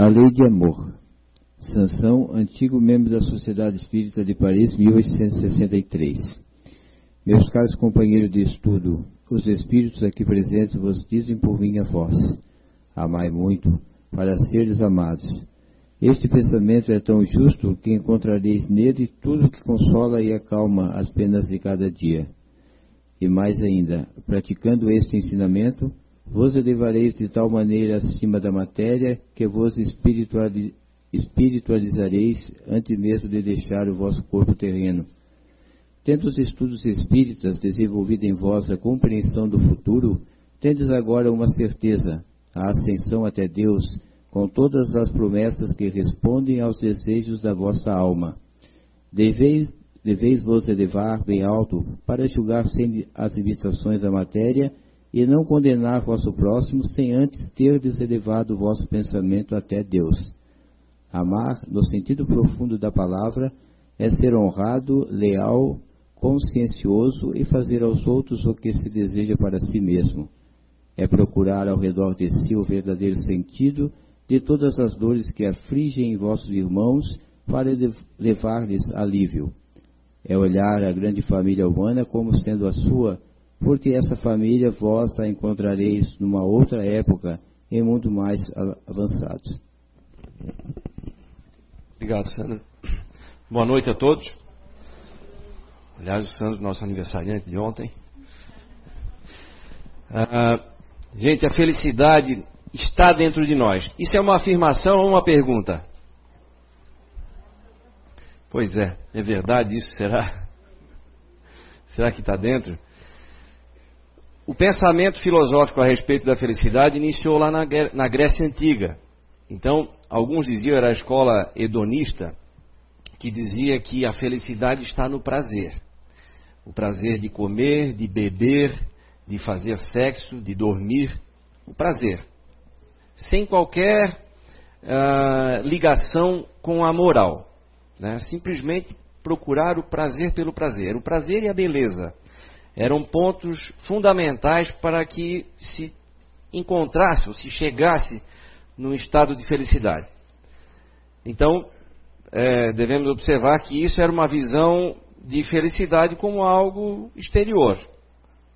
A Lei de Amor. Sansão, antigo membro da Sociedade Espírita de Paris, 1863. Meus caros companheiros de estudo, os espíritos aqui presentes vos dizem por minha voz: Amai muito, para seres amados. Este pensamento é tão justo que encontrareis nele tudo que consola e acalma as penas de cada dia. E mais ainda, praticando este ensinamento, vos elevareis de tal maneira acima da matéria que vos espiritualizareis antes mesmo de deixar o vosso corpo terreno. Tendo os estudos espíritas desenvolvido em vós a compreensão do futuro, tendes agora uma certeza, a ascensão até Deus, com todas as promessas que respondem aos desejos da vossa alma. Deveis, deveis vos elevar bem alto para julgar sem as limitações da matéria e não condenar vosso próximo sem antes terdes elevado vosso pensamento até Deus. Amar, no sentido profundo da palavra, é ser honrado, leal, consciencioso e fazer aos outros o que se deseja para si mesmo. É procurar ao redor de si o verdadeiro sentido de todas as dores que afligem vossos irmãos para levar-lhes alívio. É olhar a grande família humana como sendo a sua porque essa família vós a encontrareis numa outra época em muito mais avançado. Obrigado, Sandra. Boa noite a todos. Aliás, o Sandro, nosso aniversariante de ontem. Ah, gente, a felicidade está dentro de nós. Isso é uma afirmação ou uma pergunta? Pois é, é verdade isso? Será? Será que está dentro? O pensamento filosófico a respeito da felicidade iniciou lá na, Grécia Antiga. Então, alguns diziam era a escola hedonista, que dizia que a felicidade está no prazer. O prazer de comer, de beber, de fazer sexo, de dormir. O prazer. Sem qualquer uh, ligação com a moral. Né? Simplesmente procurar o prazer pelo prazer. O prazer e a beleza eram pontos fundamentais para que se encontrasse ou se chegasse num estado de felicidade. Então, é, devemos observar que isso era uma visão de felicidade como algo exterior,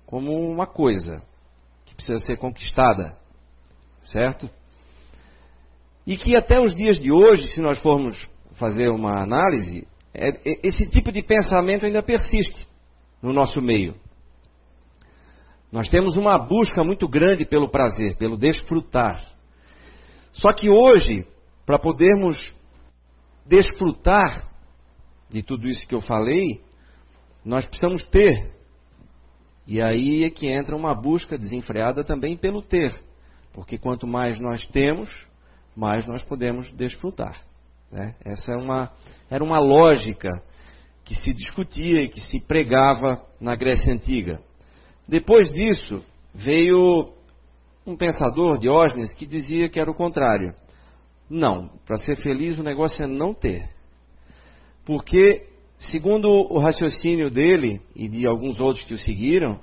como uma coisa que precisa ser conquistada, certo? E que até os dias de hoje, se nós formos fazer uma análise, é, é esse tipo de pensamento ainda persiste no nosso meio. Nós temos uma busca muito grande pelo prazer, pelo desfrutar. Só que hoje, para podermos desfrutar de tudo isso que eu falei, nós precisamos ter. E aí é que entra uma busca desenfreada também pelo ter. Porque quanto mais nós temos, mais nós podemos desfrutar. Né? Essa é uma, era uma lógica que se discutia e que se pregava na Grécia Antiga. Depois disso, veio um pensador, Diógenes, que dizia que era o contrário. Não, para ser feliz o negócio é não ter. Porque, segundo o raciocínio dele e de alguns outros que o seguiram,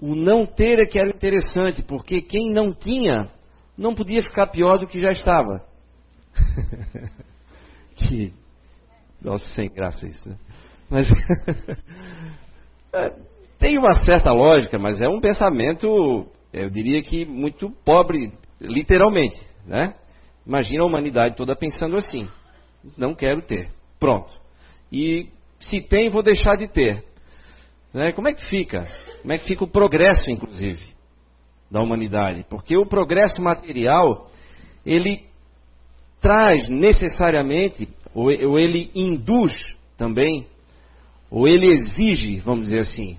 o não ter é que era interessante, porque quem não tinha não podia ficar pior do que já estava. que. Nossa, sem graça isso. Né? Mas. Tem uma certa lógica, mas é um pensamento, eu diria que muito pobre, literalmente. Né? Imagina a humanidade toda pensando assim: não quero ter. Pronto. E se tem, vou deixar de ter. Né? Como é que fica? Como é que fica o progresso, inclusive, da humanidade? Porque o progresso material, ele traz necessariamente, ou ele induz também, ou ele exige, vamos dizer assim,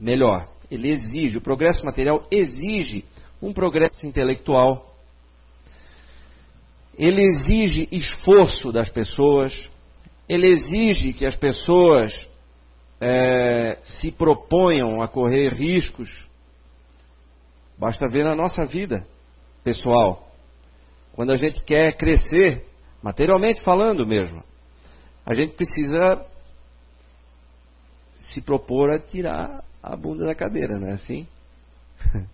melhor, ele exige, o progresso material exige um progresso intelectual. Ele exige esforço das pessoas, ele exige que as pessoas é, se proponham a correr riscos. Basta ver na nossa vida pessoal. Quando a gente quer crescer, materialmente falando mesmo, a gente precisa se propor a tirar a bunda da cadeira, não é assim?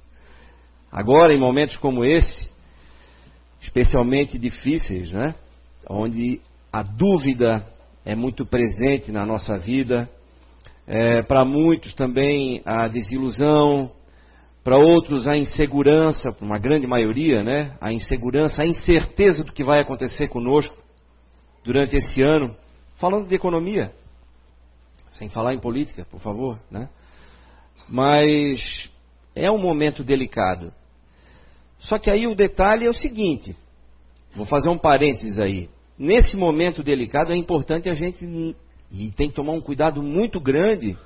Agora, em momentos como esse, especialmente difíceis, né? onde a dúvida é muito presente na nossa vida. É, para muitos também a desilusão, para outros a insegurança, para uma grande maioria, né? A insegurança, a incerteza do que vai acontecer conosco durante esse ano. Falando de economia, sem falar em política, por favor, né? Mas é um momento delicado. Só que aí o detalhe é o seguinte: vou fazer um parênteses aí. Nesse momento delicado é importante a gente e tem que tomar um cuidado muito grande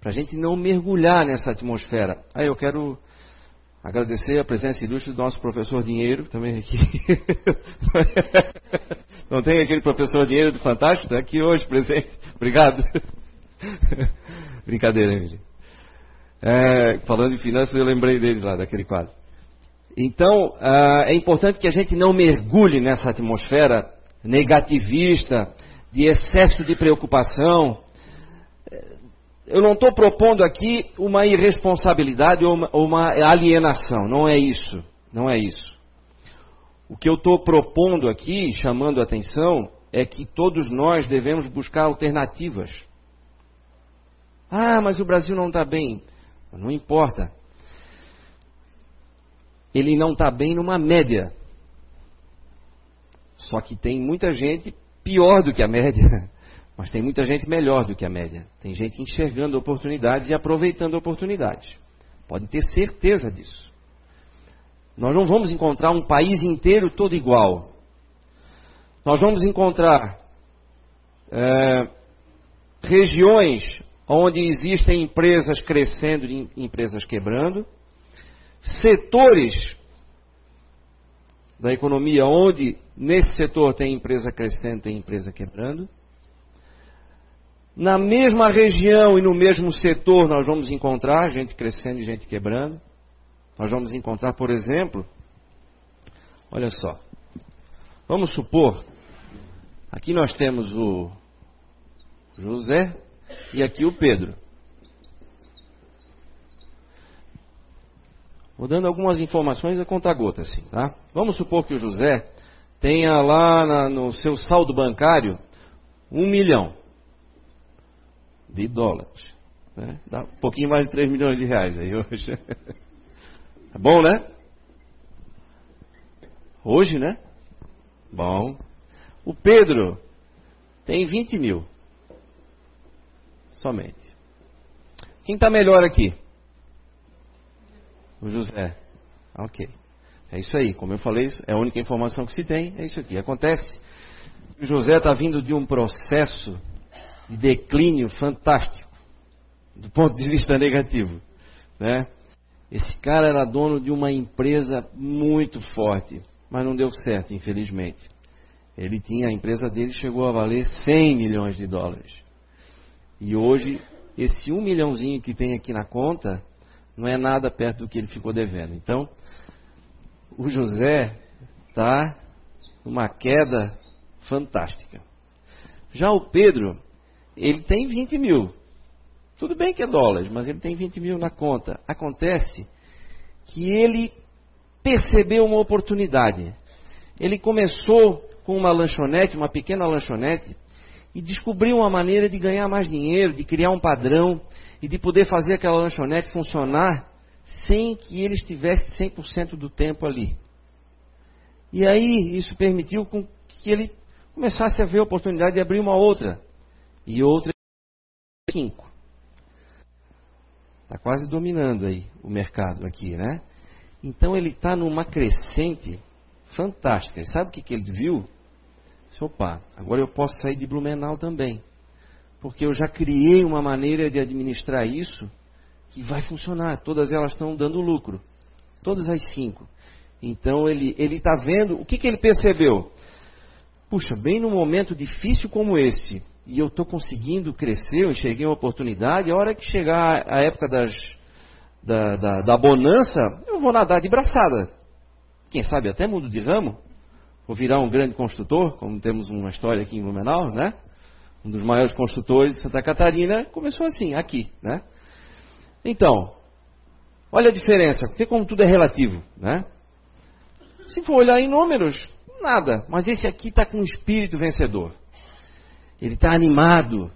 para a gente não mergulhar nessa atmosfera. Aí eu quero agradecer a presença ilustre do nosso professor Dinheiro, também aqui. Não tem aquele professor Dinheiro do Fantástico? Está aqui hoje presente. Obrigado. Brincadeira, Emily. É, falando em finanças, eu lembrei dele lá, daquele quadro. Então, uh, é importante que a gente não mergulhe nessa atmosfera negativista, de excesso de preocupação. Eu não estou propondo aqui uma irresponsabilidade ou uma, uma alienação, não é isso. Não é isso. O que eu estou propondo aqui, chamando a atenção, é que todos nós devemos buscar alternativas. Ah, mas o Brasil não está bem. Não importa. Ele não está bem numa média. Só que tem muita gente pior do que a média. Mas tem muita gente melhor do que a média. Tem gente enxergando oportunidades e aproveitando oportunidades. Pode ter certeza disso. Nós não vamos encontrar um país inteiro todo igual. Nós vamos encontrar é, regiões onde existem empresas crescendo e empresas quebrando, setores da economia onde nesse setor tem empresa crescendo, tem empresa quebrando. Na mesma região e no mesmo setor nós vamos encontrar gente crescendo e gente quebrando. Nós vamos encontrar, por exemplo, olha só. Vamos supor, aqui nós temos o José, e aqui o Pedro. Vou dando algumas informações a conta gota, assim, tá? Vamos supor que o José tenha lá na, no seu saldo bancário um milhão de dólares. Né? Dá um pouquinho mais de 3 milhões de reais aí hoje. É bom, né? Hoje, né? Bom. O Pedro tem 20 mil somente. Quem está melhor aqui? O José. Ok. É isso aí. Como eu falei, é a única informação que se tem. É isso aqui. Acontece. O José está vindo de um processo de declínio fantástico, do ponto de vista negativo. Né? Esse cara era dono de uma empresa muito forte, mas não deu certo, infelizmente. Ele tinha, a empresa dele chegou a valer 100 milhões de dólares. E hoje, esse um milhãozinho que tem aqui na conta não é nada perto do que ele ficou devendo. Então, o José está numa queda fantástica. Já o Pedro, ele tem 20 mil. Tudo bem que é dólares, mas ele tem 20 mil na conta. Acontece que ele percebeu uma oportunidade. Ele começou com uma lanchonete, uma pequena lanchonete, e descobriu uma maneira de ganhar mais dinheiro, de criar um padrão e de poder fazer aquela lanchonete funcionar sem que ele estivesse 100% do tempo ali. E aí isso permitiu que ele começasse a ver a oportunidade de abrir uma outra. E outra cinco. Está quase dominando aí o mercado aqui, né? Então ele está numa crescente fantástica. E sabe o que, que ele viu? Opa, agora eu posso sair de Blumenau também. Porque eu já criei uma maneira de administrar isso que vai funcionar. Todas elas estão dando lucro. Todas as cinco. Então ele está vendo. O que, que ele percebeu? Puxa, bem num momento difícil como esse, e eu estou conseguindo crescer, eu enxerguei uma oportunidade, a hora que chegar a época das, da, da, da bonança, eu vou nadar de braçada. Quem sabe até mudo de ramo ou virar um grande construtor, como temos uma história aqui em Blumenau, né? Um dos maiores construtores de Santa Catarina começou assim, aqui, né? Então, olha a diferença, porque como tudo é relativo, né? Se for olhar em números, nada. Mas esse aqui está com um espírito vencedor. Ele está animado.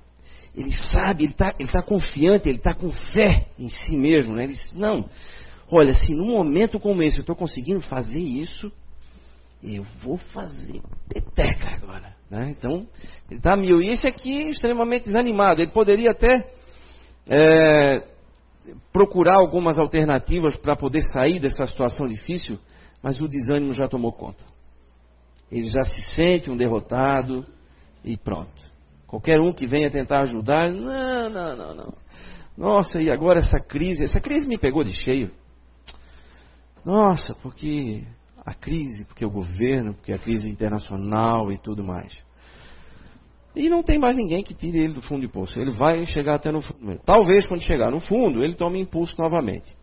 Ele sabe, ele está ele tá confiante, ele está com fé em si mesmo. Né? Ele diz, não, olha, se num momento como esse eu estou conseguindo fazer isso, eu vou fazer peteca agora. Né? Então, ele está mil. E esse aqui é extremamente desanimado. Ele poderia até é, procurar algumas alternativas para poder sair dessa situação difícil, mas o desânimo já tomou conta. Ele já se sente um derrotado e pronto. Qualquer um que venha tentar ajudar, não, não, não, não. Nossa, e agora essa crise? Essa crise me pegou de cheio. Nossa, porque a crise, porque o governo, porque a crise internacional e tudo mais. E não tem mais ninguém que tire ele do fundo de poço. Ele vai chegar até no fundo. Talvez quando chegar no fundo, ele tome impulso novamente.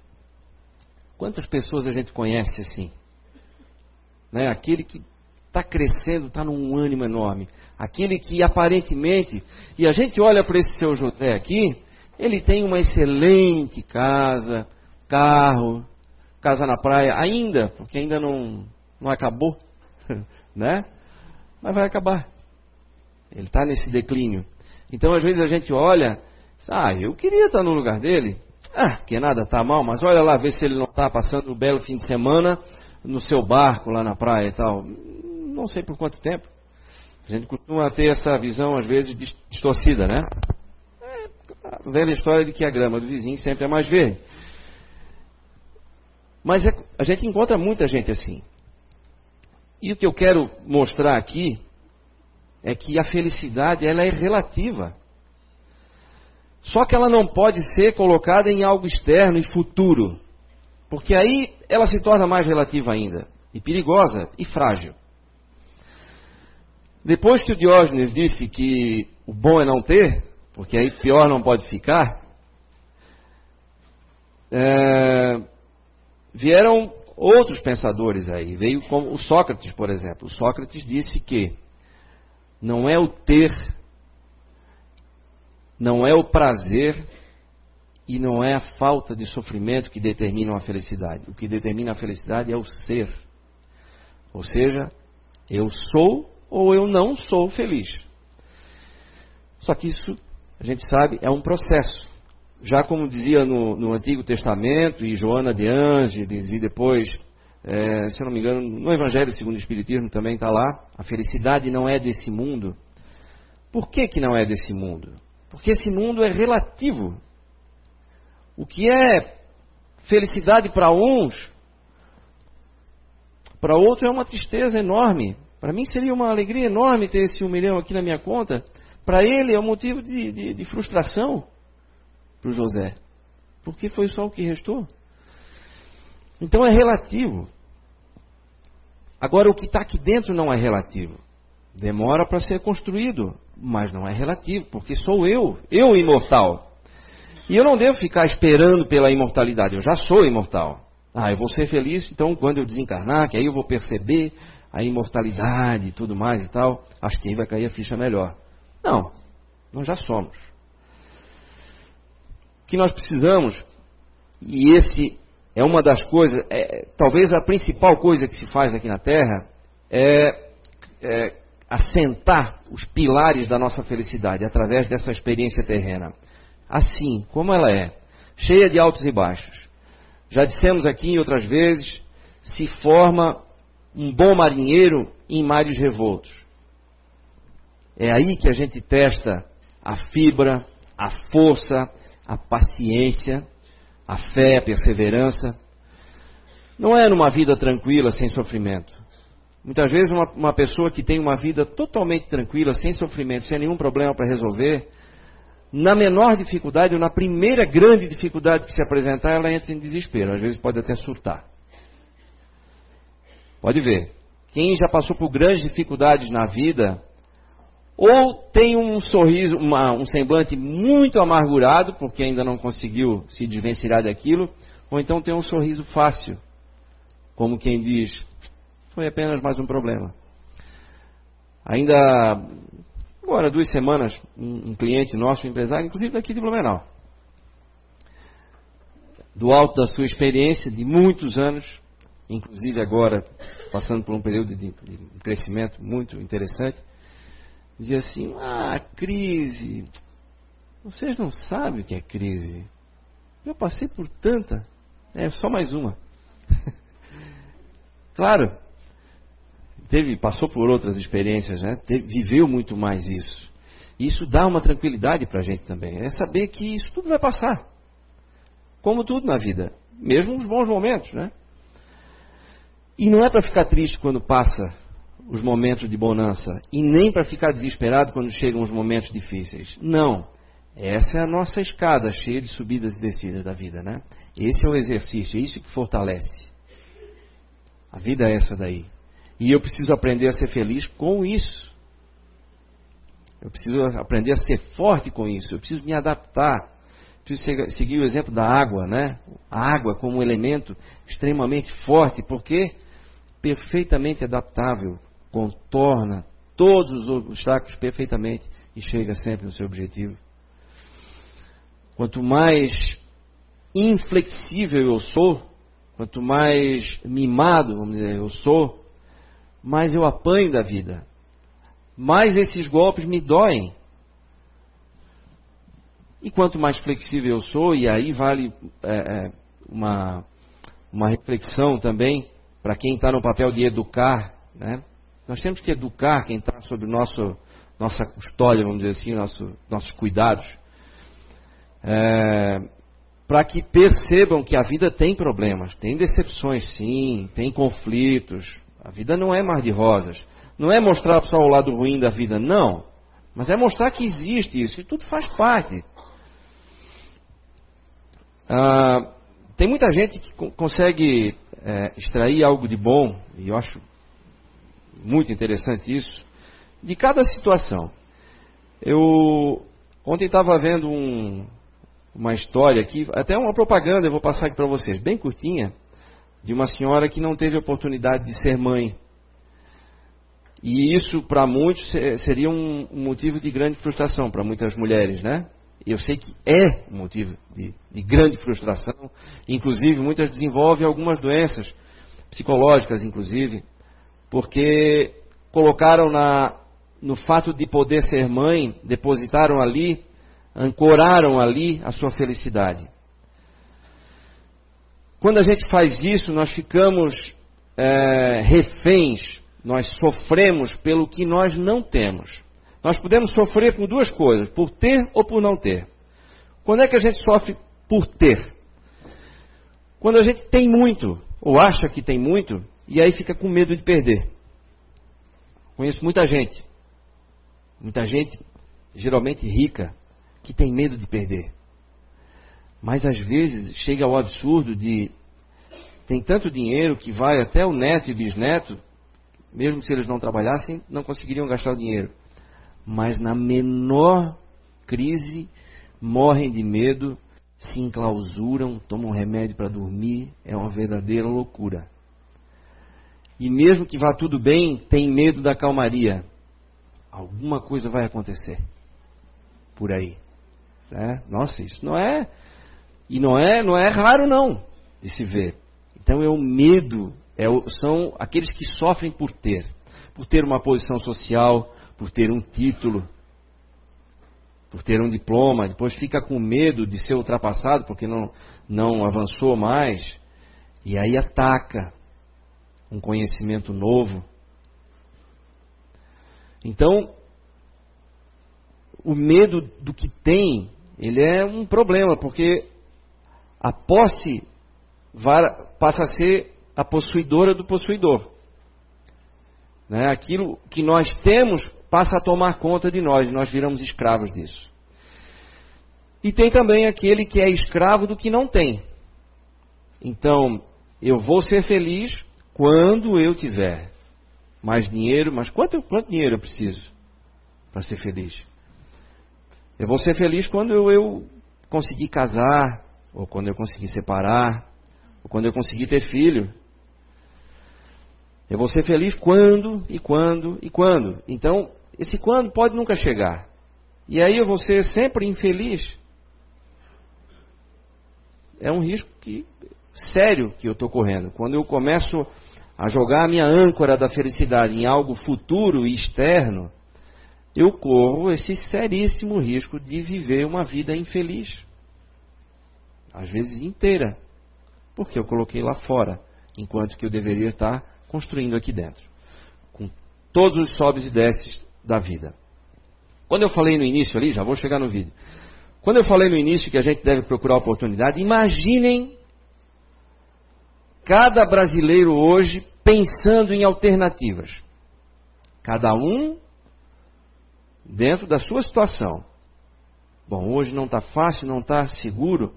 Quantas pessoas a gente conhece assim? Né? Aquele que está crescendo, está num ânimo enorme. Aquele que aparentemente, e a gente olha para esse seu José aqui, ele tem uma excelente casa, carro, casa na praia, ainda, porque ainda não, não acabou, né? Mas vai acabar. Ele está nesse declínio. Então, às vezes a gente olha, ah, eu queria estar no lugar dele. Ah, que nada está mal, mas olha lá, vê se ele não está passando um belo fim de semana no seu barco lá na praia e tal. Não sei por quanto tempo. A gente costuma ter essa visão, às vezes, distorcida, né? É a velha história de que a grama do vizinho sempre é mais verde. Mas é, a gente encontra muita gente assim. E o que eu quero mostrar aqui é que a felicidade ela é relativa. Só que ela não pode ser colocada em algo externo e futuro, porque aí ela se torna mais relativa ainda, e perigosa e frágil. Depois que o Diógenes disse que o bom é não ter, porque aí pior não pode ficar, é, vieram outros pensadores aí. Veio como o Sócrates, por exemplo. O Sócrates disse que não é o ter, não é o prazer e não é a falta de sofrimento que determinam a felicidade. O que determina a felicidade é o ser. Ou seja, eu sou ou eu não sou feliz. Só que isso, a gente sabe, é um processo. Já como dizia no, no Antigo Testamento, e Joana de Ângeles, e depois é, se não me engano, no Evangelho segundo o Espiritismo também está lá, a felicidade não é desse mundo. Por que, que não é desse mundo? Porque esse mundo é relativo. O que é felicidade para uns, para outro é uma tristeza enorme. Para mim seria uma alegria enorme ter esse um milhão aqui na minha conta. Para ele é um motivo de, de, de frustração para o José. Porque foi só o que restou. Então é relativo. Agora, o que está aqui dentro não é relativo. Demora para ser construído, mas não é relativo, porque sou eu, eu imortal. E eu não devo ficar esperando pela imortalidade, eu já sou imortal. Ah, eu vou ser feliz, então quando eu desencarnar, que aí eu vou perceber a imortalidade e tudo mais e tal, acho que aí vai cair a ficha melhor. Não, nós já somos. Que nós precisamos, e esse é uma das coisas, é, talvez a principal coisa que se faz aqui na Terra é, é assentar os pilares da nossa felicidade através dessa experiência terrena. Assim, como ela é, cheia de altos e baixos. Já dissemos aqui outras vezes, se forma um bom marinheiro em mares revoltos. É aí que a gente testa a fibra, a força, a paciência a fé, a perseverança. Não é numa vida tranquila, sem sofrimento. Muitas vezes, uma, uma pessoa que tem uma vida totalmente tranquila, sem sofrimento, sem nenhum problema para resolver, na menor dificuldade, ou na primeira grande dificuldade que se apresentar, ela entra em desespero. Às vezes pode até surtar. Pode ver. Quem já passou por grandes dificuldades na vida, ou tem um sorriso, uma, um semblante muito amargurado, porque ainda não conseguiu se desvencilhar daquilo, ou então tem um sorriso fácil, como quem diz, foi apenas mais um problema. Ainda, agora, duas semanas, um, um cliente nosso, um empresário, inclusive daqui de Blumenau, do alto da sua experiência de muitos anos, inclusive agora passando por um período de, de crescimento muito interessante, dizia assim: Ah, crise. Vocês não sabem o que é crise. Eu passei por tanta. É só mais uma. claro, teve, passou por outras experiências, né? Teve, viveu muito mais isso. Isso dá uma tranquilidade para a gente também. É saber que isso tudo vai passar. Como tudo na vida. Mesmo os bons momentos, né? E não é para ficar triste quando passa os momentos de bonança. E nem para ficar desesperado quando chegam os momentos difíceis. Não. Essa é a nossa escada cheia de subidas e descidas da vida, né? Esse é o exercício, é isso que fortalece. A vida é essa daí. E eu preciso aprender a ser feliz com isso. Eu preciso aprender a ser forte com isso. Eu preciso me adaptar. Preciso seguir o exemplo da água, né? A água como um elemento extremamente forte, porque perfeitamente adaptável, contorna todos os obstáculos perfeitamente e chega sempre no seu objetivo. Quanto mais inflexível eu sou, quanto mais mimado, vamos dizer, eu sou, mais eu apanho da vida mais esses golpes me doem. E quanto mais flexível eu sou, e aí vale é, é, uma, uma reflexão também para quem está no papel de educar, né? Nós temos que educar quem está sob nosso, nossa custódia, vamos dizer assim, nosso, nossos cuidados, é, para que percebam que a vida tem problemas, tem decepções sim, tem conflitos, a vida não é mar de rosas. Não é mostrar só o lado ruim da vida, não. Mas é mostrar que existe isso e tudo faz parte. Ah, tem muita gente que consegue é, extrair algo de bom, e eu acho muito interessante isso, de cada situação. Eu ontem estava vendo um, uma história aqui, até uma propaganda, eu vou passar aqui para vocês, bem curtinha, de uma senhora que não teve oportunidade de ser mãe. E isso, para muitos, seria um motivo de grande frustração para muitas mulheres, né? Eu sei que é um motivo de, de grande frustração. Inclusive, muitas desenvolvem algumas doenças psicológicas, inclusive, porque colocaram na, no fato de poder ser mãe, depositaram ali, ancoraram ali a sua felicidade. Quando a gente faz isso, nós ficamos é, reféns nós sofremos pelo que nós não temos. Nós podemos sofrer por duas coisas, por ter ou por não ter. Quando é que a gente sofre por ter? Quando a gente tem muito, ou acha que tem muito, e aí fica com medo de perder. Conheço muita gente, muita gente, geralmente rica, que tem medo de perder. Mas às vezes chega ao absurdo de tem tanto dinheiro que vai até o neto e bisneto mesmo se eles não trabalhassem, não conseguiriam gastar o dinheiro. Mas na menor crise, morrem de medo, se enclausuram, tomam remédio para dormir, é uma verdadeira loucura. E mesmo que vá tudo bem, tem medo da calmaria. Alguma coisa vai acontecer por aí. É? Nossa, isso não é e não é não é raro não de se ver. Então é o medo é, são aqueles que sofrem por ter, por ter uma posição social, por ter um título, por ter um diploma, depois fica com medo de ser ultrapassado porque não, não avançou mais, e aí ataca um conhecimento novo. Então, o medo do que tem, ele é um problema, porque a posse passa a ser a possuidora do possuidor. Né? Aquilo que nós temos passa a tomar conta de nós, nós viramos escravos disso. E tem também aquele que é escravo do que não tem. Então, eu vou ser feliz quando eu tiver mais dinheiro, mas quanto, quanto dinheiro eu preciso para ser feliz? Eu vou ser feliz quando eu, eu conseguir casar, ou quando eu conseguir separar, ou quando eu conseguir ter filho. Eu vou ser feliz quando e quando e quando. Então, esse quando pode nunca chegar. E aí eu vou ser sempre infeliz. É um risco que sério que eu estou correndo. Quando eu começo a jogar a minha âncora da felicidade em algo futuro e externo, eu corro esse seríssimo risco de viver uma vida infeliz. Às vezes inteira. Porque eu coloquei lá fora, enquanto que eu deveria estar construindo aqui dentro. Com todos os sobes e desces da vida. Quando eu falei no início ali, já vou chegar no vídeo. Quando eu falei no início que a gente deve procurar oportunidade, imaginem cada brasileiro hoje pensando em alternativas. Cada um dentro da sua situação. Bom, hoje não está fácil, não está seguro.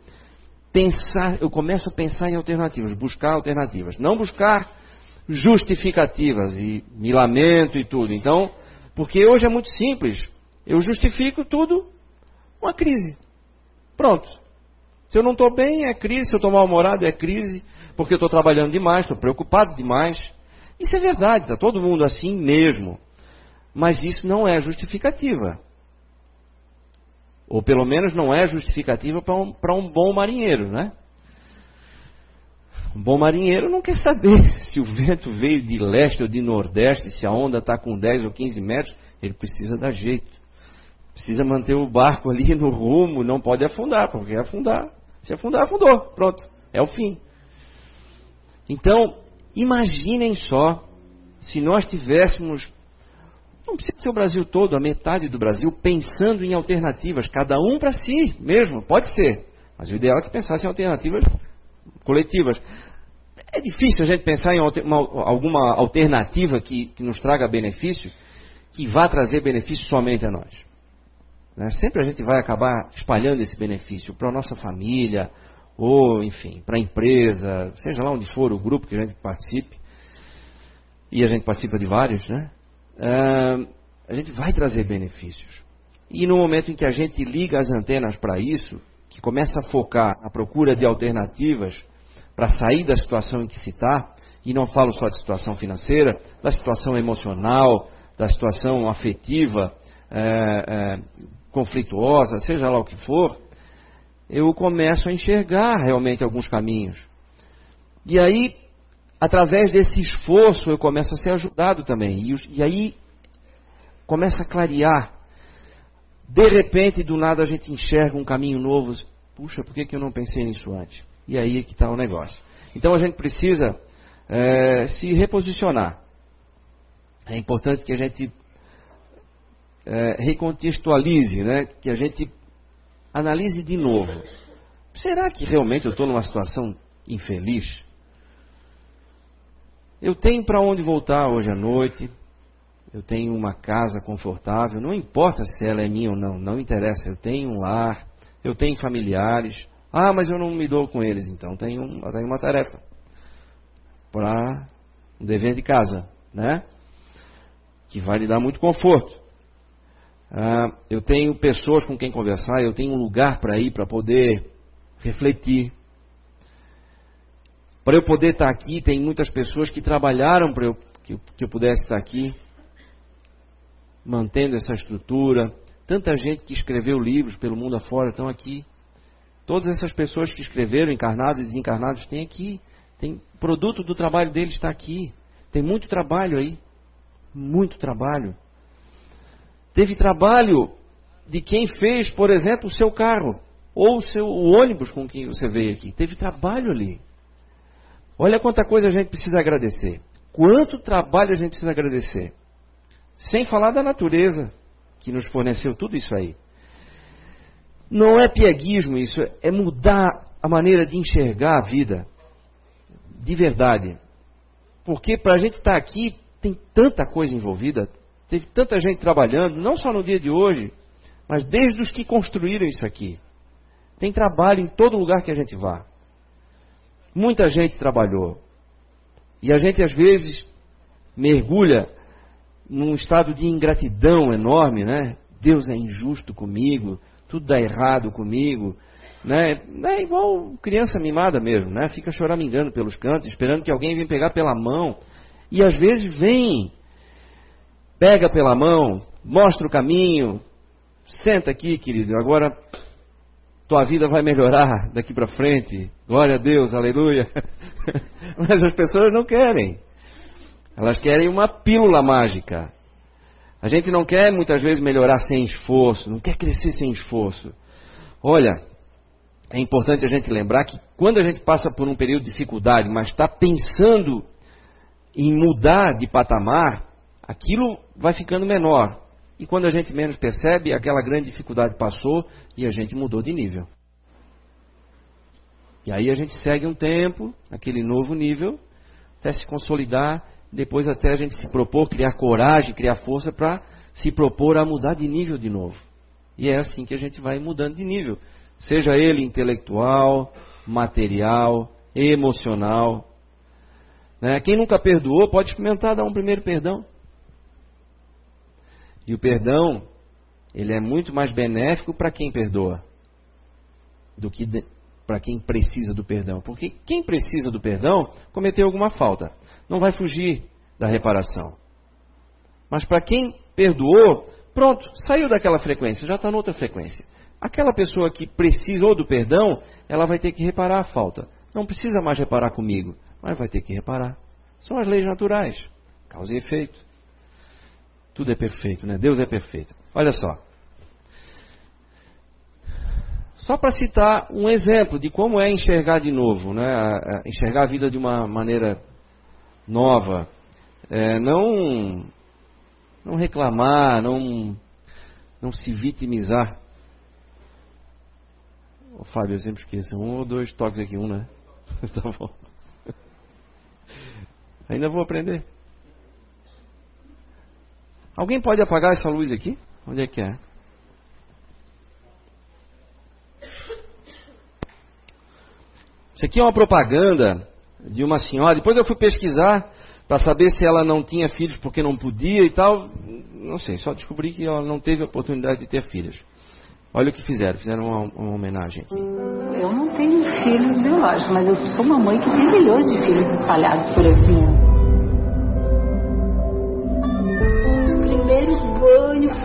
Pensar, eu começo a pensar em alternativas, buscar alternativas, não buscar justificativas e me lamento e tudo. Então, porque hoje é muito simples, eu justifico tudo uma crise. Pronto. Se eu não estou bem, é crise. Se eu estou mal-humorado, é crise. Porque eu estou trabalhando demais, estou preocupado demais. Isso é verdade, está todo mundo assim mesmo. Mas isso não é justificativa. Ou pelo menos não é justificativa para um, um bom marinheiro, né? Um bom marinheiro não quer saber se o vento veio de leste ou de nordeste, se a onda está com 10 ou 15 metros, ele precisa dar jeito. Precisa manter o barco ali no rumo, não pode afundar, porque afundar, se afundar, afundou, pronto, é o fim. Então, imaginem só se nós tivéssemos, não precisa ser o Brasil todo, a metade do Brasil, pensando em alternativas, cada um para si mesmo, pode ser, mas o ideal é que pensassem em alternativas coletivas. É difícil a gente pensar em uma, alguma alternativa que, que nos traga benefício, que vá trazer benefício somente a nós. Né? Sempre a gente vai acabar espalhando esse benefício para a nossa família, ou, enfim, para a empresa, seja lá onde for o grupo que a gente participe, e a gente participa de vários, né? Uh, a gente vai trazer benefícios. E no momento em que a gente liga as antenas para isso, que começa a focar a procura de alternativas para sair da situação em que se está, e não falo só de situação financeira, da situação emocional, da situação afetiva, é, conflituosa, seja lá o que for, eu começo a enxergar realmente alguns caminhos. E aí, através desse esforço, eu começo a ser ajudado também. E, e aí começa a clarear. De repente, do nada, a gente enxerga um caminho novo. Puxa, por que, que eu não pensei nisso antes? E aí é que está o negócio. Então a gente precisa é, se reposicionar. É importante que a gente é, recontextualize, né? que a gente analise de novo. Será que realmente eu estou numa situação infeliz? Eu tenho para onde voltar hoje à noite, eu tenho uma casa confortável, não importa se ela é minha ou não, não interessa, eu tenho um lar, eu tenho familiares. Ah, mas eu não me dou com eles, então tenho, tenho uma tarefa para um dever de casa, né? Que vai lhe dar muito conforto. Ah, eu tenho pessoas com quem conversar, eu tenho um lugar para ir para poder refletir. Para eu poder estar aqui, tem muitas pessoas que trabalharam para eu, que, que eu pudesse estar aqui, mantendo essa estrutura. Tanta gente que escreveu livros pelo mundo afora estão aqui. Todas essas pessoas que escreveram, encarnados e desencarnados, têm aqui. Tem produto do trabalho deles está aqui. Tem muito trabalho aí. Muito trabalho. Teve trabalho de quem fez, por exemplo, o seu carro ou o, seu, o ônibus com que você veio aqui. Teve trabalho ali. Olha quanta coisa a gente precisa agradecer. Quanto trabalho a gente precisa agradecer. Sem falar da natureza que nos forneceu tudo isso aí. Não é pieguismo isso, é mudar a maneira de enxergar a vida. De verdade. Porque para a gente estar tá aqui tem tanta coisa envolvida, Teve tanta gente trabalhando, não só no dia de hoje, mas desde os que construíram isso aqui. Tem trabalho em todo lugar que a gente vá. Muita gente trabalhou. E a gente às vezes mergulha num estado de ingratidão enorme, né? Deus é injusto comigo, tudo dá errado comigo, né? É igual criança mimada mesmo, né? Fica choramingando pelos cantos, esperando que alguém venha pegar pela mão. E às vezes vem pega pela mão, mostra o caminho. Senta aqui, querido. Agora tua vida vai melhorar daqui para frente. Glória a Deus, aleluia. Mas as pessoas não querem. Elas querem uma pílula mágica. A gente não quer muitas vezes melhorar sem esforço, não quer crescer sem esforço. Olha, é importante a gente lembrar que quando a gente passa por um período de dificuldade, mas está pensando em mudar de patamar, aquilo vai ficando menor. E quando a gente menos percebe, aquela grande dificuldade passou e a gente mudou de nível. E aí a gente segue um tempo, aquele novo nível, até se consolidar, depois até a gente se propor, criar coragem, criar força para se propor a mudar de nível de novo. E é assim que a gente vai mudando de nível. Seja ele intelectual, material, emocional. Né? Quem nunca perdoou pode experimentar dar um primeiro perdão. E o perdão, ele é muito mais benéfico para quem perdoa do que para quem precisa do perdão. Porque quem precisa do perdão cometeu alguma falta. Não vai fugir da reparação. Mas para quem perdoou, pronto, saiu daquela frequência, já está noutra frequência. Aquela pessoa que precisou do perdão, ela vai ter que reparar a falta. Não precisa mais reparar comigo, mas vai ter que reparar. São as leis naturais, causa e efeito. Tudo é perfeito, né? Deus é perfeito. Olha só. Só para citar um exemplo de como é enxergar de novo, né? enxergar a vida de uma maneira nova. É, não, não reclamar, não, não se vitimizar. Ô, Fábio, eu sempre esqueço. Um ou dois toques aqui, um, né? tá bom. Ainda vou aprender. Alguém pode apagar essa luz aqui? Onde é que é? Isso aqui é uma propaganda de uma senhora. Depois eu fui pesquisar para saber se ela não tinha filhos porque não podia e tal. Não sei, só descobri que ela não teve a oportunidade de ter filhos. Olha o que fizeram, fizeram uma, uma homenagem aqui. Eu não tenho filhos biológicos, mas eu sou uma mãe que tem milhões de filhos espalhados por esse mundo.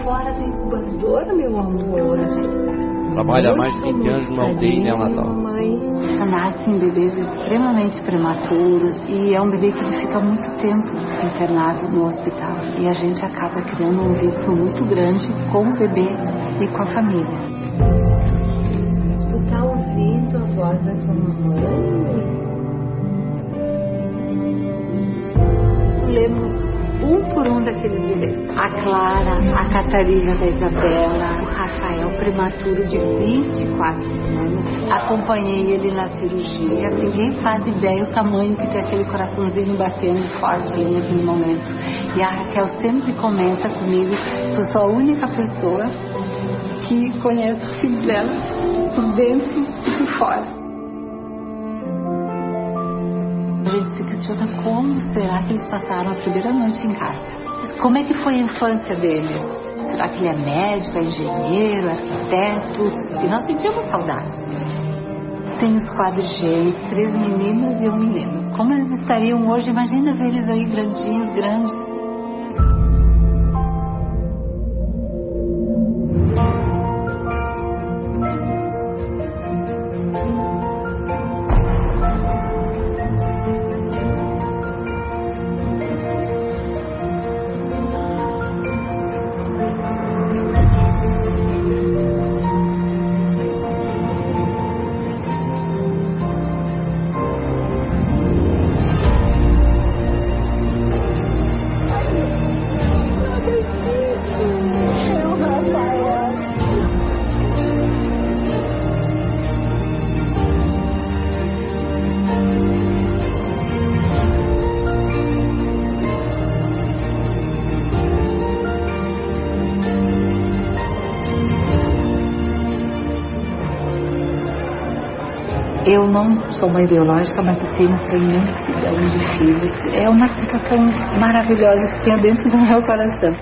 Fora da incubadora, meu amor. Trabalha há mais de 20 anos numa UTI neonatal. Mãe nascem bebês extremamente prematuros e é um bebê que fica muito tempo internado no hospital. E a gente acaba criando um vínculo muito grande com o bebê e com a família. Tu tá ouvindo a voz da tua mamãe? Lemos um por um daqueles bebês. A Clara, a Catarina da Isabela, o Rafael prematuro de 24 anos. Acompanhei ele na cirurgia. Ninguém faz ideia o tamanho que tem aquele coraçãozinho batendo forte ali naquele momento. E a Raquel sempre comenta comigo que eu sou a única pessoa que conhece o filho dela por dentro e por fora. Questiona como será que eles passaram a primeira noite em casa. Como é que foi a infância dele? Será que ele é médico, é engenheiro, arquiteto? E nós sentimos saudade. Tem os quadrigêmeos, três meninas e um menino. Como eles estariam hoje? Imagina ver eles aí grandinhos, grandes. Sou mãe biológica, mas eu tenho uma imensidão de filhos. É uma sensação maravilhosa que tem dentro do meu coração.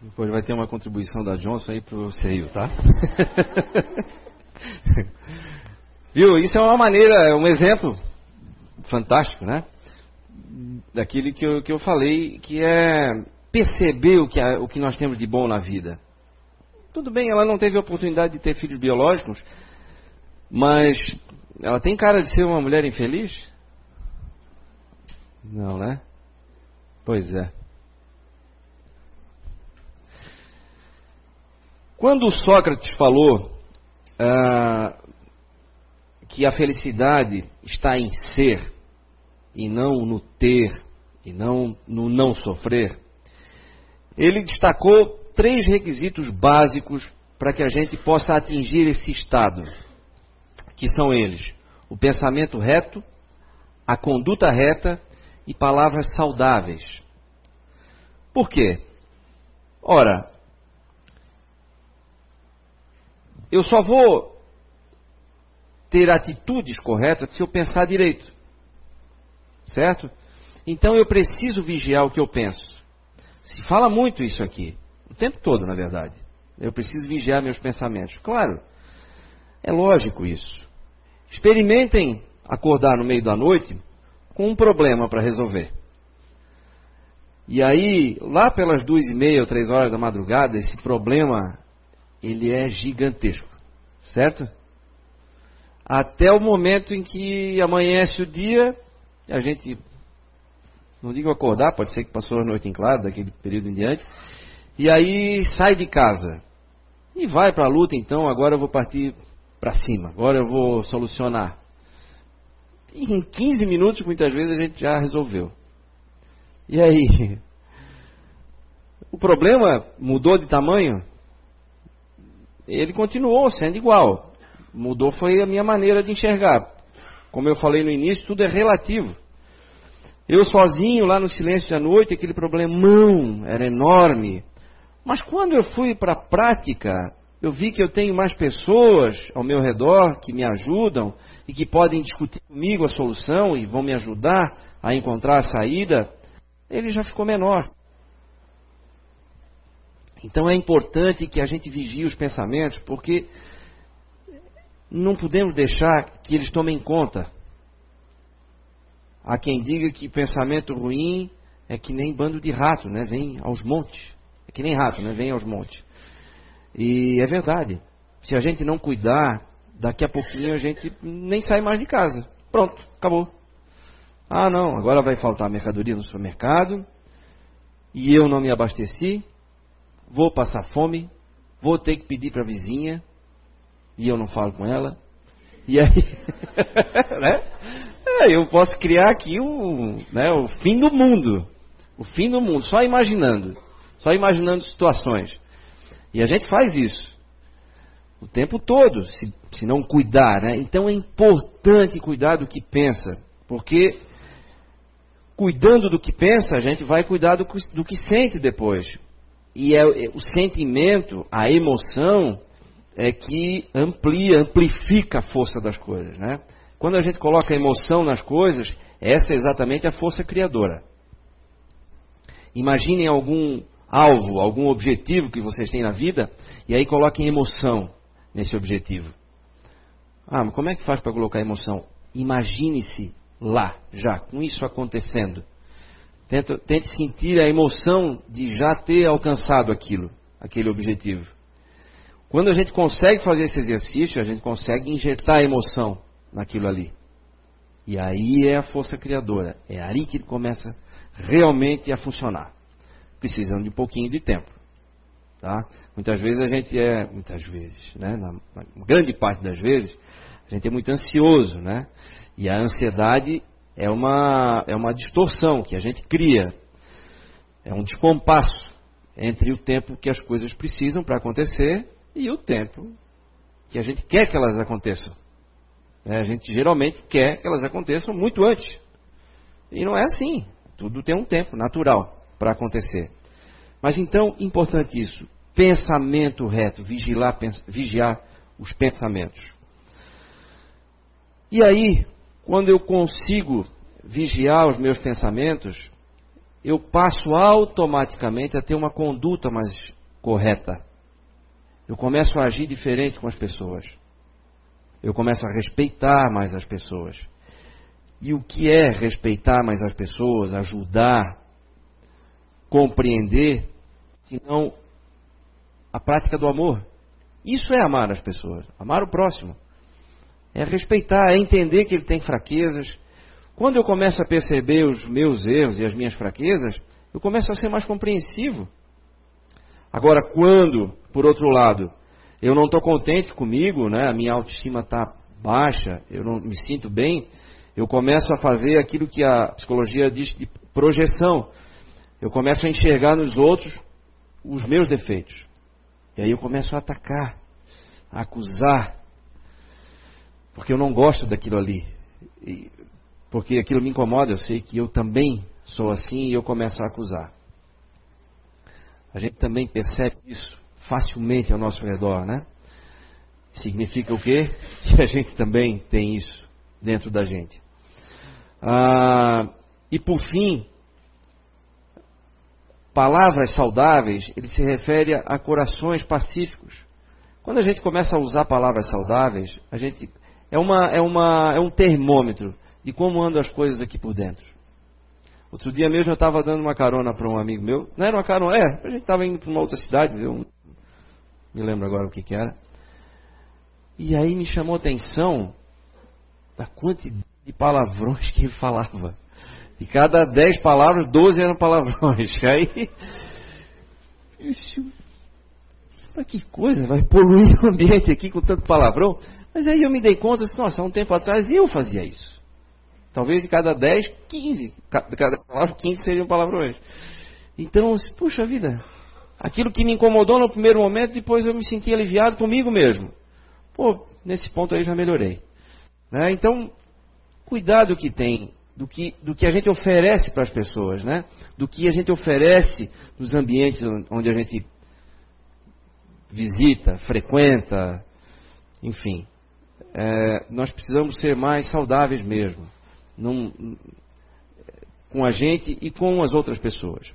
Depois vai ter uma contribuição da Johnson aí pro seio, tá? Viu? Isso é uma maneira, é um exemplo fantástico, né? Daquilo que eu, que eu falei, que é perceber o que, o que nós temos de bom na vida. Tudo bem, ela não teve a oportunidade de ter filhos biológicos, mas ela tem cara de ser uma mulher infeliz? Não, né? Pois é. Quando Sócrates falou ah, que a felicidade está em ser e não no ter e não no não sofrer, ele destacou três requisitos básicos para que a gente possa atingir esse estado, que são eles: o pensamento reto, a conduta reta e palavras saudáveis. Por quê? Ora, eu só vou ter atitudes corretas se eu pensar direito. Certo? Então eu preciso vigiar o que eu penso. Se fala muito isso aqui, o tempo todo, na verdade. Eu preciso vigiar meus pensamentos. Claro, é lógico isso. Experimentem acordar no meio da noite com um problema para resolver. E aí, lá pelas duas e meia ou três horas da madrugada, esse problema ele é gigantesco, certo? Até o momento em que amanhece o dia, a gente, não digo acordar, pode ser que passou a noite em claro, daquele período em diante, e aí sai de casa e vai para a luta. Então, agora eu vou partir para cima, agora eu vou solucionar. E em 15 minutos, muitas vezes, a gente já resolveu. E aí? O problema mudou de tamanho? Ele continuou sendo igual. Mudou foi a minha maneira de enxergar. Como eu falei no início, tudo é relativo. Eu sozinho, lá no silêncio da noite, aquele problemão era enorme. Mas quando eu fui para a prática, eu vi que eu tenho mais pessoas ao meu redor que me ajudam e que podem discutir comigo a solução e vão me ajudar a encontrar a saída, ele já ficou menor. Então é importante que a gente vigie os pensamentos, porque não podemos deixar que eles tomem conta. Há quem diga que pensamento ruim é que nem bando de rato, né? Vem aos montes. É que nem rato, né? Vem aos montes. E é verdade. Se a gente não cuidar, daqui a pouquinho a gente nem sai mais de casa. Pronto, acabou. Ah, não, agora vai faltar mercadoria no supermercado e eu não me abasteci, vou passar fome, vou ter que pedir para a vizinha e eu não falo com ela. E aí, né? É, eu posso criar aqui o, né, o fim do mundo. O fim do mundo, só imaginando. Só imaginando situações. E a gente faz isso o tempo todo, se, se não cuidar. Né? Então é importante cuidar do que pensa, porque cuidando do que pensa, a gente vai cuidar do, do que sente depois. E é, é, o sentimento, a emoção, é que amplia, amplifica a força das coisas. Né? Quando a gente coloca emoção nas coisas, essa é exatamente a força criadora. Imaginem algum alvo, algum objetivo que vocês têm na vida, e aí coloquem emoção nesse objetivo. Ah, mas como é que faz para colocar emoção? Imagine-se lá, já, com isso acontecendo. Tente, tente sentir a emoção de já ter alcançado aquilo, aquele objetivo. Quando a gente consegue fazer esse exercício, a gente consegue injetar emoção naquilo ali. E aí é a força criadora. É aí que ele começa realmente a funcionar precisam de um pouquinho de tempo. Tá? Muitas vezes a gente é, muitas vezes, né? na, grande parte das vezes, a gente é muito ansioso, né? E a ansiedade é uma, é uma distorção que a gente cria. É um descompasso entre o tempo que as coisas precisam para acontecer e o tempo que a gente quer que elas aconteçam. É, a gente geralmente quer que elas aconteçam muito antes. E não é assim. Tudo tem um tempo natural para acontecer. Mas então, importante isso, pensamento reto, vigiar, vigiar os pensamentos. E aí, quando eu consigo vigiar os meus pensamentos, eu passo automaticamente a ter uma conduta mais correta. Eu começo a agir diferente com as pessoas. Eu começo a respeitar mais as pessoas. E o que é respeitar mais as pessoas, ajudar, compreender, senão a prática do amor. Isso é amar as pessoas, amar o próximo. É respeitar, é entender que ele tem fraquezas. Quando eu começo a perceber os meus erros e as minhas fraquezas, eu começo a ser mais compreensivo. Agora, quando, por outro lado, eu não estou contente comigo, né, a minha autoestima está baixa, eu não me sinto bem, eu começo a fazer aquilo que a psicologia diz de projeção. Eu começo a enxergar nos outros os meus defeitos. E aí eu começo a atacar, a acusar, porque eu não gosto daquilo ali. E, porque aquilo me incomoda, eu sei que eu também sou assim e eu começo a acusar. A gente também percebe isso facilmente ao nosso redor, né? Significa o quê? Que a gente também tem isso dentro da gente. Ah, e por fim, palavras saudáveis, ele se refere a corações pacíficos. Quando a gente começa a usar palavras saudáveis, a gente é, uma, é, uma, é um termômetro de como andam as coisas aqui por dentro. Outro dia mesmo eu estava dando uma carona para um amigo meu. Não era uma carona, é, a gente estava indo para uma outra cidade, viu? me lembro agora o que, que era. E aí me chamou a atenção da quantidade de palavrões que ele falava. De cada dez palavras, doze eram palavrões. Aí. Mas que coisa, vai poluir o ambiente aqui com tanto palavrão. Mas aí eu me dei conta, assim, nossa, há um tempo atrás eu fazia isso. Talvez de cada 10, 15, de cada palavra, 15 seriam palavrões. Então, puxa vida, aquilo que me incomodou no primeiro momento, depois eu me senti aliviado comigo mesmo. Pô, nesse ponto aí já melhorei. Né? Então, cuidado que tem do que, do que a gente oferece para as pessoas, né? do que a gente oferece nos ambientes onde a gente visita, frequenta, enfim. É, nós precisamos ser mais saudáveis mesmo, num, com a gente e com as outras pessoas.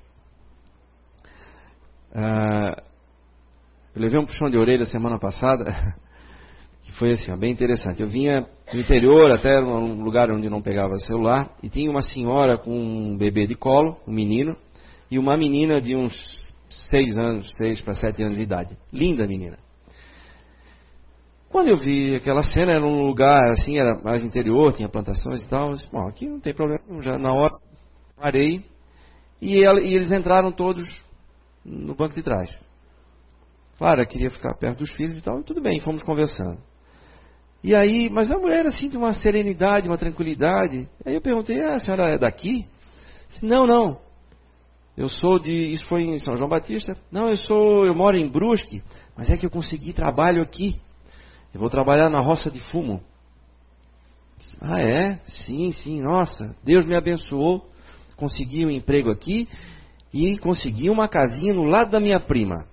É, eu levei um puxão de orelha semana passada foi assim, ó, bem interessante. Eu vinha do interior, até um lugar onde não pegava celular, e tinha uma senhora com um bebê de colo, um menino, e uma menina de uns seis anos, seis para sete anos de idade. Linda menina. Quando eu vi aquela cena, era um lugar assim, era mais interior, tinha plantações e tal. Eu disse, bom, aqui não tem problema, já na hora parei e, ela, e eles entraram todos no banco de trás. Claro, eu queria ficar perto dos filhos e tal, tudo bem, fomos conversando. E aí, mas a mulher assim de uma serenidade, uma tranquilidade. Aí eu perguntei: ah, a senhora é daqui? Disse, não, não. Eu sou de. Isso foi em São João Batista. Não, eu sou. Eu moro em Brusque, mas é que eu consegui trabalho aqui. Eu vou trabalhar na roça de fumo. Ah, é? Sim, sim. Nossa, Deus me abençoou. Consegui um emprego aqui e consegui uma casinha no lado da minha prima.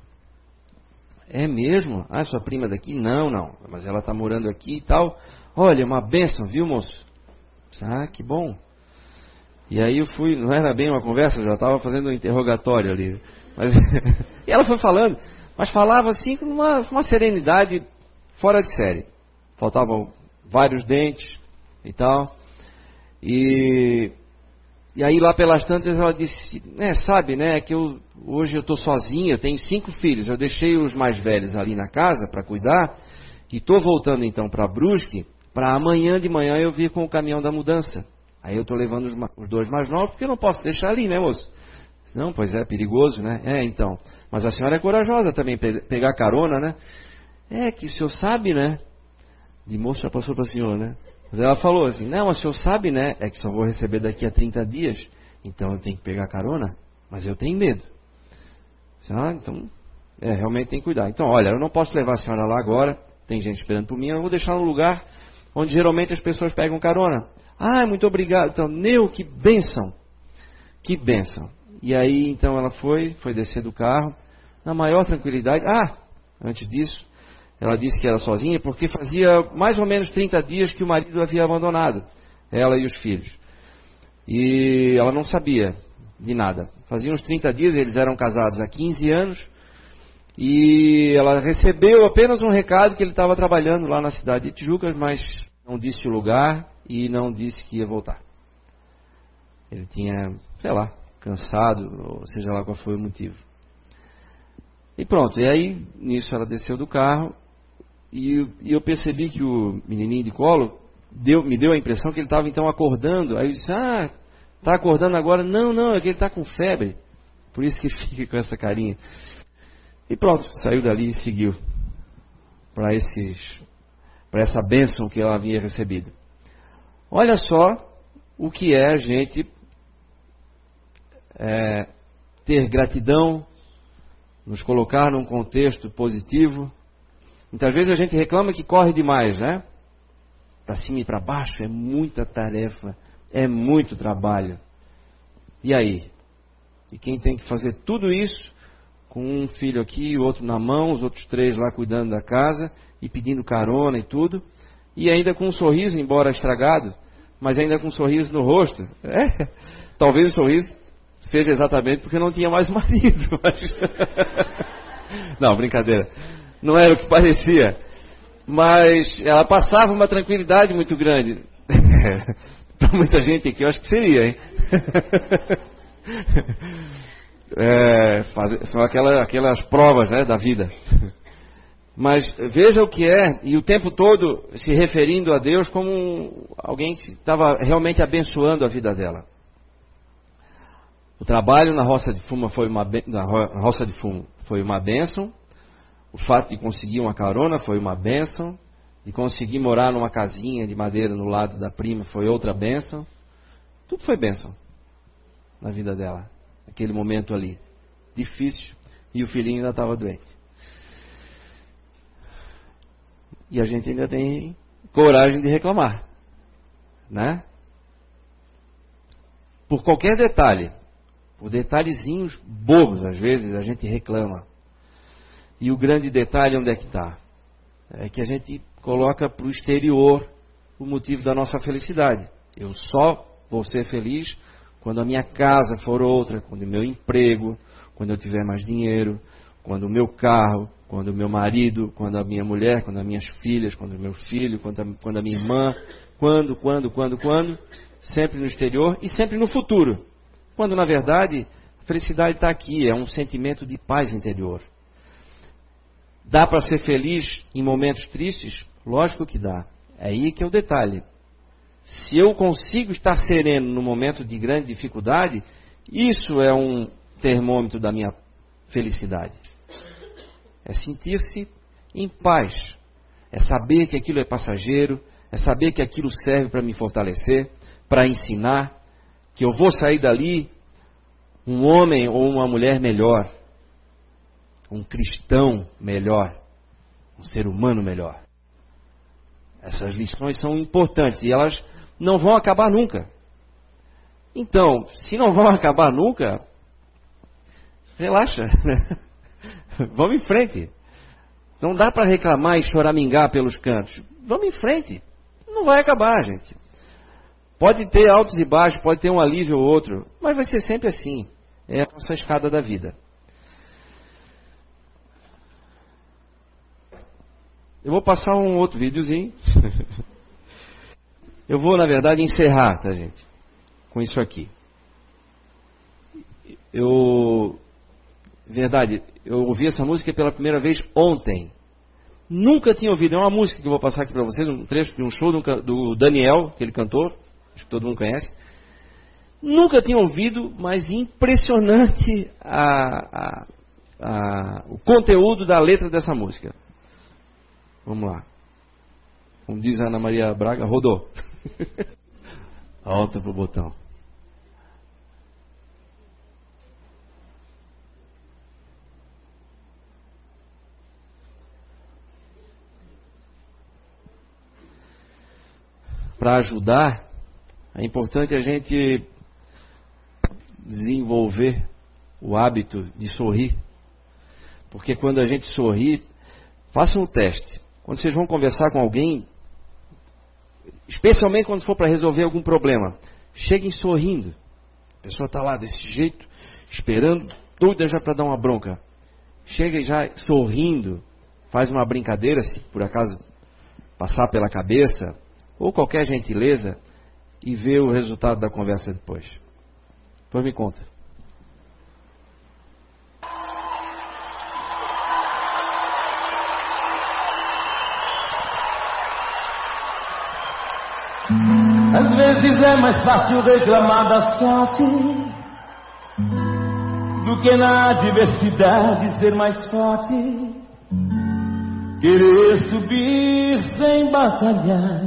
É mesmo? Ah, sua prima daqui? Não, não. Mas ela está morando aqui e tal. Olha, uma benção, viu, moço? Ah, que bom. E aí eu fui, não era bem uma conversa, já estava fazendo um interrogatório ali. Mas, e ela foi falando, mas falava assim com uma, uma serenidade fora de série. Faltavam vários dentes e tal. E e aí lá pelas tantas ela disse, né, sabe, né, que eu hoje eu estou sozinha, tenho cinco filhos, eu deixei os mais velhos ali na casa para cuidar e estou voltando então para Brusque para amanhã de manhã eu vir com o caminhão da mudança. Aí eu estou levando os, os, dois mais novos porque eu não posso deixar ali, né, moço? Não, pois é, perigoso, né? É, então. Mas a senhora é corajosa também, pe pegar carona, né? É que o senhor sabe, né? De moço já passou para a senhora, né? Mas ela falou assim: Não, o senhor sabe, né? É que só vou receber daqui a 30 dias, então eu tenho que pegar carona, mas eu tenho medo. Ah, então, é, realmente tem que cuidar. Então, olha, eu não posso levar a senhora lá agora, tem gente esperando por mim, eu vou deixar no lugar onde geralmente as pessoas pegam carona. Ah, muito obrigado. Então, Neu, que bênção. Que bênção. E aí, então, ela foi, foi descer do carro, na maior tranquilidade. Ah, antes disso, ela disse que era sozinha porque fazia mais ou menos 30 dias que o marido havia abandonado, ela e os filhos. E ela não sabia de nada. Fazia uns 30 dias, eles eram casados há 15 anos, e ela recebeu apenas um recado que ele estava trabalhando lá na cidade de Tijucas, mas não disse o lugar e não disse que ia voltar. Ele tinha, sei lá, cansado, ou seja lá qual foi o motivo. E pronto, e aí nisso ela desceu do carro e, e eu percebi que o menininho de colo deu, me deu a impressão que ele estava então acordando. Aí eu disse, ah, tá acordando agora? Não, não, é que ele está com febre. Por isso que fica com essa carinha. E pronto, saiu dali e seguiu para essa bênção que ela havia recebido. Olha só o que é a gente é, ter gratidão, nos colocar num contexto positivo. Muitas vezes a gente reclama que corre demais, né? Para cima e para baixo é muita tarefa, é muito trabalho. E aí? E quem tem que fazer tudo isso com um filho aqui, o outro na mão, os outros três lá cuidando da casa e pedindo carona e tudo, e ainda com um sorriso, embora estragado, mas ainda com um sorriso no rosto. É, talvez o sorriso seja exatamente porque não tinha mais marido. Mas... não, brincadeira. Não era o que parecia. Mas ela passava uma tranquilidade muito grande. Para muita gente aqui, eu acho que seria, hein? é, são aquelas, aquelas provas né, da vida. Mas veja o que é, e o tempo todo se referindo a Deus como alguém que estava realmente abençoando a vida dela. O trabalho na roça de fumo foi uma, na roça de fumo foi uma bênção. O fato de conseguir uma carona foi uma bênção. De conseguir morar numa casinha de madeira no lado da prima foi outra bênção. Tudo foi bênção na vida dela aquele momento ali. Difícil. E o filhinho ainda estava doente. E a gente ainda tem coragem de reclamar. Né? Por qualquer detalhe. Por detalhezinhos bobos, às vezes, a gente reclama. E o grande detalhe onde é que está? É que a gente coloca para o exterior o motivo da nossa felicidade. Eu só vou ser feliz quando a minha casa for outra, quando o meu emprego, quando eu tiver mais dinheiro, quando o meu carro, quando o meu marido, quando a minha mulher, quando as minhas filhas, quando o meu filho, quando a, quando a minha irmã, quando, quando, quando, quando, sempre no exterior e sempre no futuro. Quando na verdade a felicidade está aqui, é um sentimento de paz interior. Dá para ser feliz em momentos tristes? Lógico que dá. É aí que é o detalhe. Se eu consigo estar sereno no momento de grande dificuldade, isso é um termômetro da minha felicidade. É sentir-se em paz. É saber que aquilo é passageiro, é saber que aquilo serve para me fortalecer, para ensinar, que eu vou sair dali um homem ou uma mulher melhor, um cristão melhor, um ser humano melhor. Essas lições são importantes e elas não vão acabar nunca. Então, se não vão acabar nunca, relaxa. Vamos em frente. Não dá para reclamar e choramingar pelos cantos. Vamos em frente. Não vai acabar, gente. Pode ter altos e baixos, pode ter um alívio ou outro, mas vai ser sempre assim. É a nossa escada da vida. Eu vou passar um outro videozinho. Eu vou, na verdade, encerrar, tá, gente? Com isso aqui. Eu. Verdade, eu ouvi essa música pela primeira vez ontem. Nunca tinha ouvido. É uma música que eu vou passar aqui para vocês, um trecho de um show do Daniel, aquele cantor, acho que todo mundo conhece. Nunca tinha ouvido, mas impressionante a, a, a, o conteúdo da letra dessa música. Vamos lá. Como diz Ana Maria Braga, rodou. Alta pro botão. Para ajudar, é importante a gente desenvolver o hábito de sorrir. Porque quando a gente sorri, faça um teste. Quando vocês vão conversar com alguém, Especialmente quando for para resolver algum problema. Cheguem sorrindo. A pessoa está lá desse jeito, esperando, doida já para dar uma bronca. Chega já sorrindo, faz uma brincadeira, se por acaso passar pela cabeça, ou qualquer gentileza, e vê o resultado da conversa depois. Depois me conta. Às vezes é mais fácil reclamar da sorte do que na adversidade ser mais forte. Querer subir sem batalhar,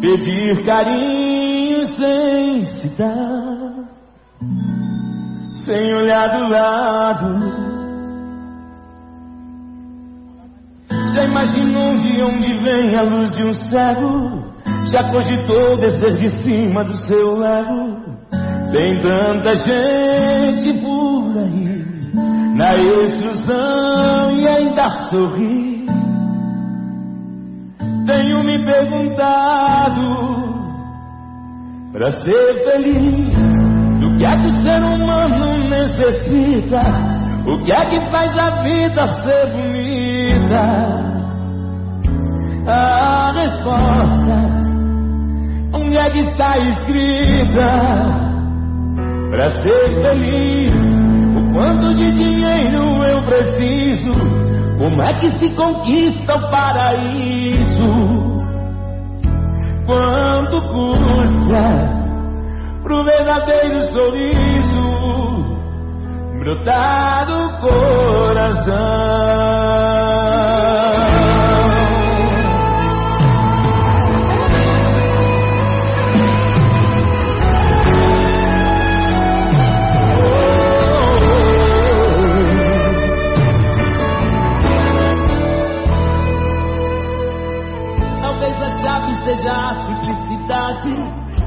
pedir carinho sem se dar, sem olhar do lado. Já imaginou de onde vem a luz de um cego? Já cogitou descer de cima do seu lego? Tem tanta gente por aí na exclusão e ainda sorri. Tenho me perguntado para ser feliz do que é que o ser humano necessita, o que é que faz a vida ser bonita. A resposta onde é que está escrita para ser feliz? O quanto de dinheiro eu preciso? Como é que se conquista o paraíso? Quanto custa pro verdadeiro sorriso brotar do coração?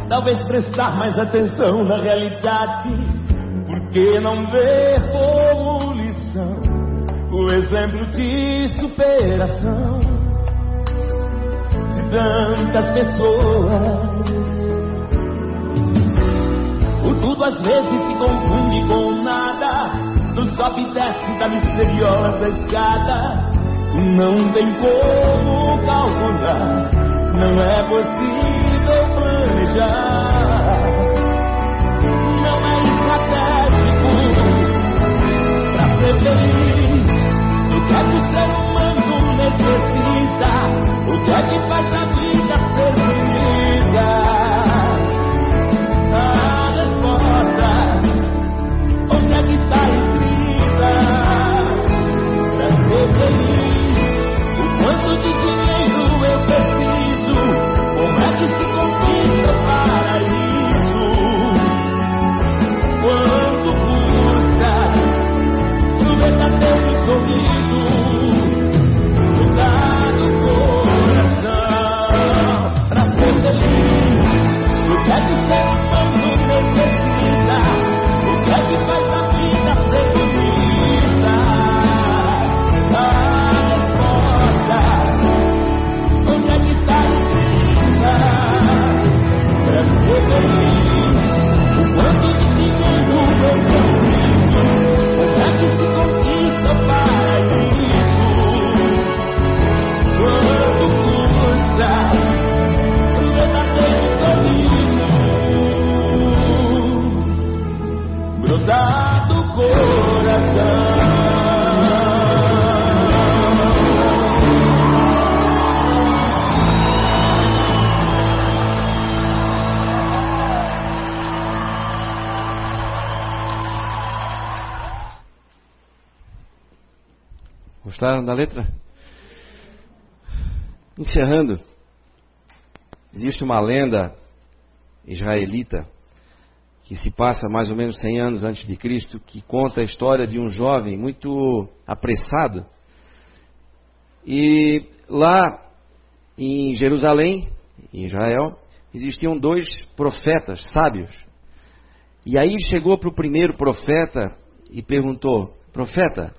Talvez prestar mais atenção na realidade, porque não ver como lição o exemplo de superação. De tantas pessoas. O tudo às vezes se confunde com nada, no sobe e desce da misteriosa escada, não tem como calcular. Não é possível shine. Letra? Encerrando, existe uma lenda israelita que se passa mais ou menos 100 anos antes de Cristo, que conta a história de um jovem muito apressado. E lá em Jerusalém, em Israel, existiam dois profetas sábios. E aí chegou para o primeiro profeta e perguntou: Profeta,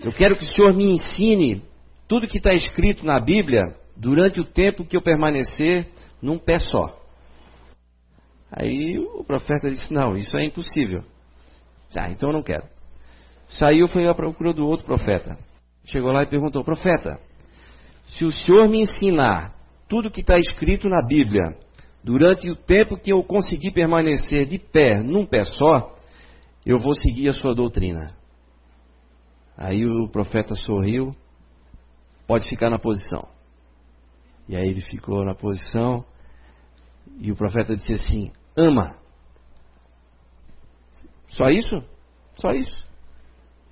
eu quero que o Senhor me ensine tudo que está escrito na Bíblia durante o tempo que eu permanecer num pé só. Aí o profeta disse: Não, isso é impossível. Ah, então eu não quero. Saiu, foi à procura do outro profeta. Chegou lá e perguntou: Profeta, se o senhor me ensinar tudo que está escrito na Bíblia durante o tempo que eu conseguir permanecer de pé, num pé só, eu vou seguir a sua doutrina. Aí o profeta sorriu, pode ficar na posição. E aí ele ficou na posição E o profeta disse assim: ama. Só isso? Só isso.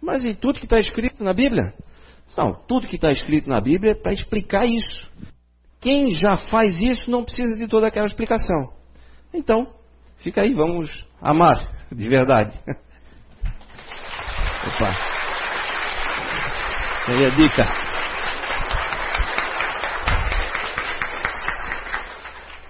Mas e tudo que está escrito na Bíblia? Não, tudo que está escrito na Bíblia é para explicar isso. Quem já faz isso não precisa de toda aquela explicação. Então, fica aí, vamos amar de verdade. Opa. Aí a dica.